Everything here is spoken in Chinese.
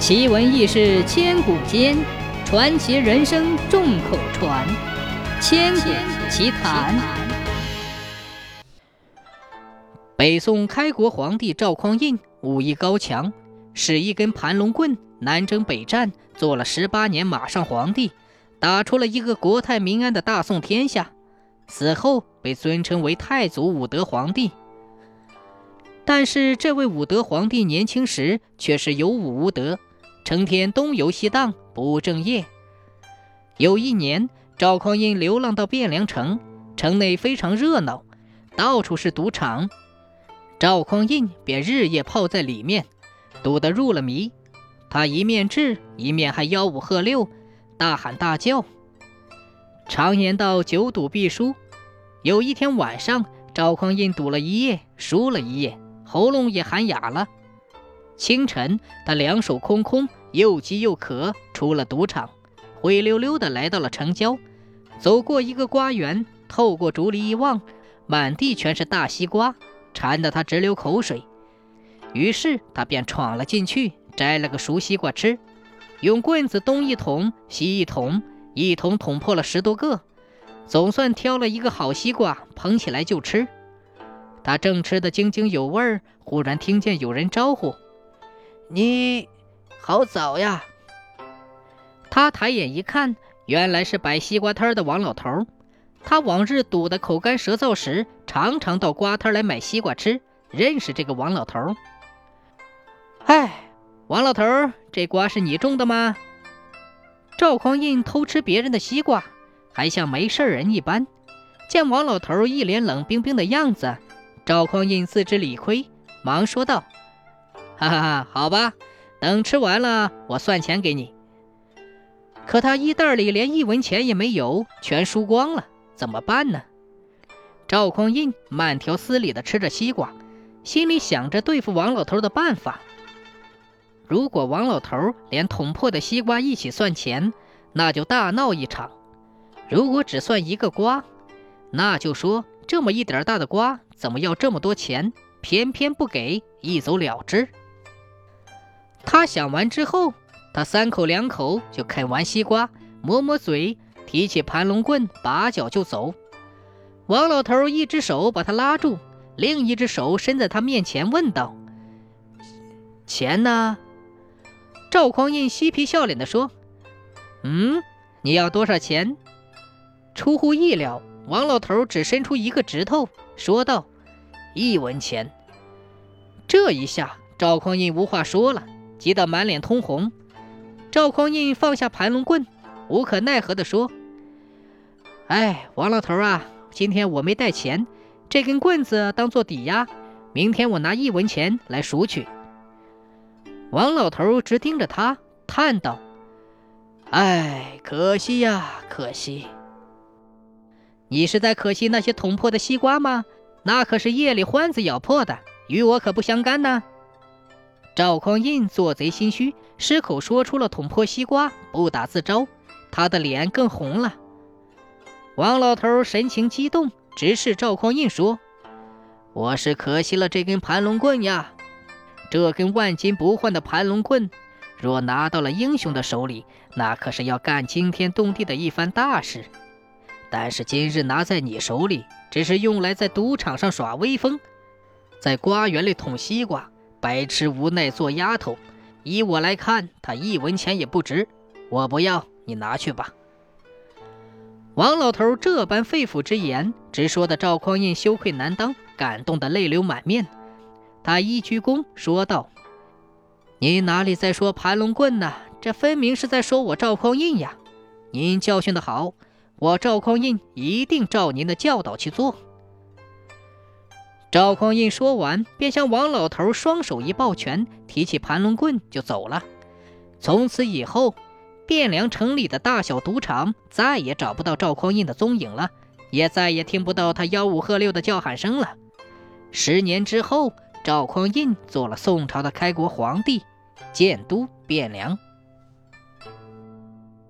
奇闻异事千古间，传奇人生众口传。千古奇谈。北宋开国皇帝赵匡胤武艺高强，使一根盘龙棍南征北战，做了十八年马上皇帝，打出了一个国泰民安的大宋天下。死后被尊称为太祖武德皇帝。但是这位武德皇帝年轻时却是有武无德。成天东游西荡，不务正业。有一年，赵匡胤流浪到汴梁城，城内非常热闹，到处是赌场。赵匡胤便日夜泡在里面，赌得入了迷。他一面治，一面还吆五喝六，大喊大叫。常言道：“久赌必输。”有一天晚上，赵匡胤赌了一夜，输了一夜，喉咙也喊哑了。清晨，他两手空空，又饥又渴，出了赌场，灰溜溜的来到了城郊。走过一个瓜园，透过竹篱一望，满地全是大西瓜，馋得他直流口水。于是他便闯了进去，摘了个熟西瓜吃，用棍子东一捅西一捅，一捅捅破了十多个，总算挑了一个好西瓜，捧起来就吃。他正吃得津津有味，忽然听见有人招呼。你，好早呀！他抬眼一看，原来是摆西瓜摊的王老头。他往日堵得口干舌燥时，常常到瓜摊来买西瓜吃，认识这个王老头。哎，王老头，这瓜是你种的吗？赵匡胤偷吃别人的西瓜，还像没事人一般。见王老头一脸冷冰冰的样子，赵匡胤自知理亏，忙说道。哈哈哈，好吧，等吃完了我算钱给你。可他衣袋里连一文钱也没有，全输光了，怎么办呢？赵匡胤慢条斯理地吃着西瓜，心里想着对付王老头的办法。如果王老头连捅破的西瓜一起算钱，那就大闹一场；如果只算一个瓜，那就说这么一点大的瓜，怎么要这么多钱？偏偏不给，一走了之。他想完之后，他三口两口就啃完西瓜，抹抹嘴，提起盘龙棍，拔脚就走。王老头一只手把他拉住，另一只手伸在他面前，问道：“钱呢？”赵匡胤嬉皮笑脸地说：“嗯，你要多少钱？”出乎意料，王老头只伸出一个指头，说道：“一文钱。”这一下，赵匡胤无话说了。急得满脸通红，赵匡胤放下盘龙棍，无可奈何地说：“哎，王老头啊，今天我没带钱，这根棍子当做抵押，明天我拿一文钱来赎去。”王老头直盯着他，叹道：“哎，可惜呀，可惜！你是在可惜那些捅破的西瓜吗？那可是夜里欢子咬破的，与我可不相干呢。”赵匡胤做贼心虚，失口说出了捅破西瓜，不打自招，他的脸更红了。王老头神情激动，直视赵匡胤说：“我是可惜了这根盘龙棍呀！这根万金不换的盘龙棍，若拿到了英雄的手里，那可是要干惊天动地的一番大事。但是今日拿在你手里，只是用来在赌场上耍威风，在瓜园里捅西瓜。”白痴无奈做丫头，依我来看，他一文钱也不值。我不要，你拿去吧。王老头这般肺腑之言，直说的赵匡胤羞愧难当，感动的泪流满面。他一鞠躬说道：“您哪里在说盘龙棍呢？这分明是在说我赵匡胤呀！您教训的好，我赵匡胤一定照您的教导去做。”赵匡胤说完，便向王老头双手一抱拳，提起盘龙棍就走了。从此以后，汴梁城里的大小赌场再也找不到赵匡胤的踪影了，也再也听不到他吆五喝六的叫喊声了。十年之后，赵匡胤做了宋朝的开国皇帝，建都汴梁。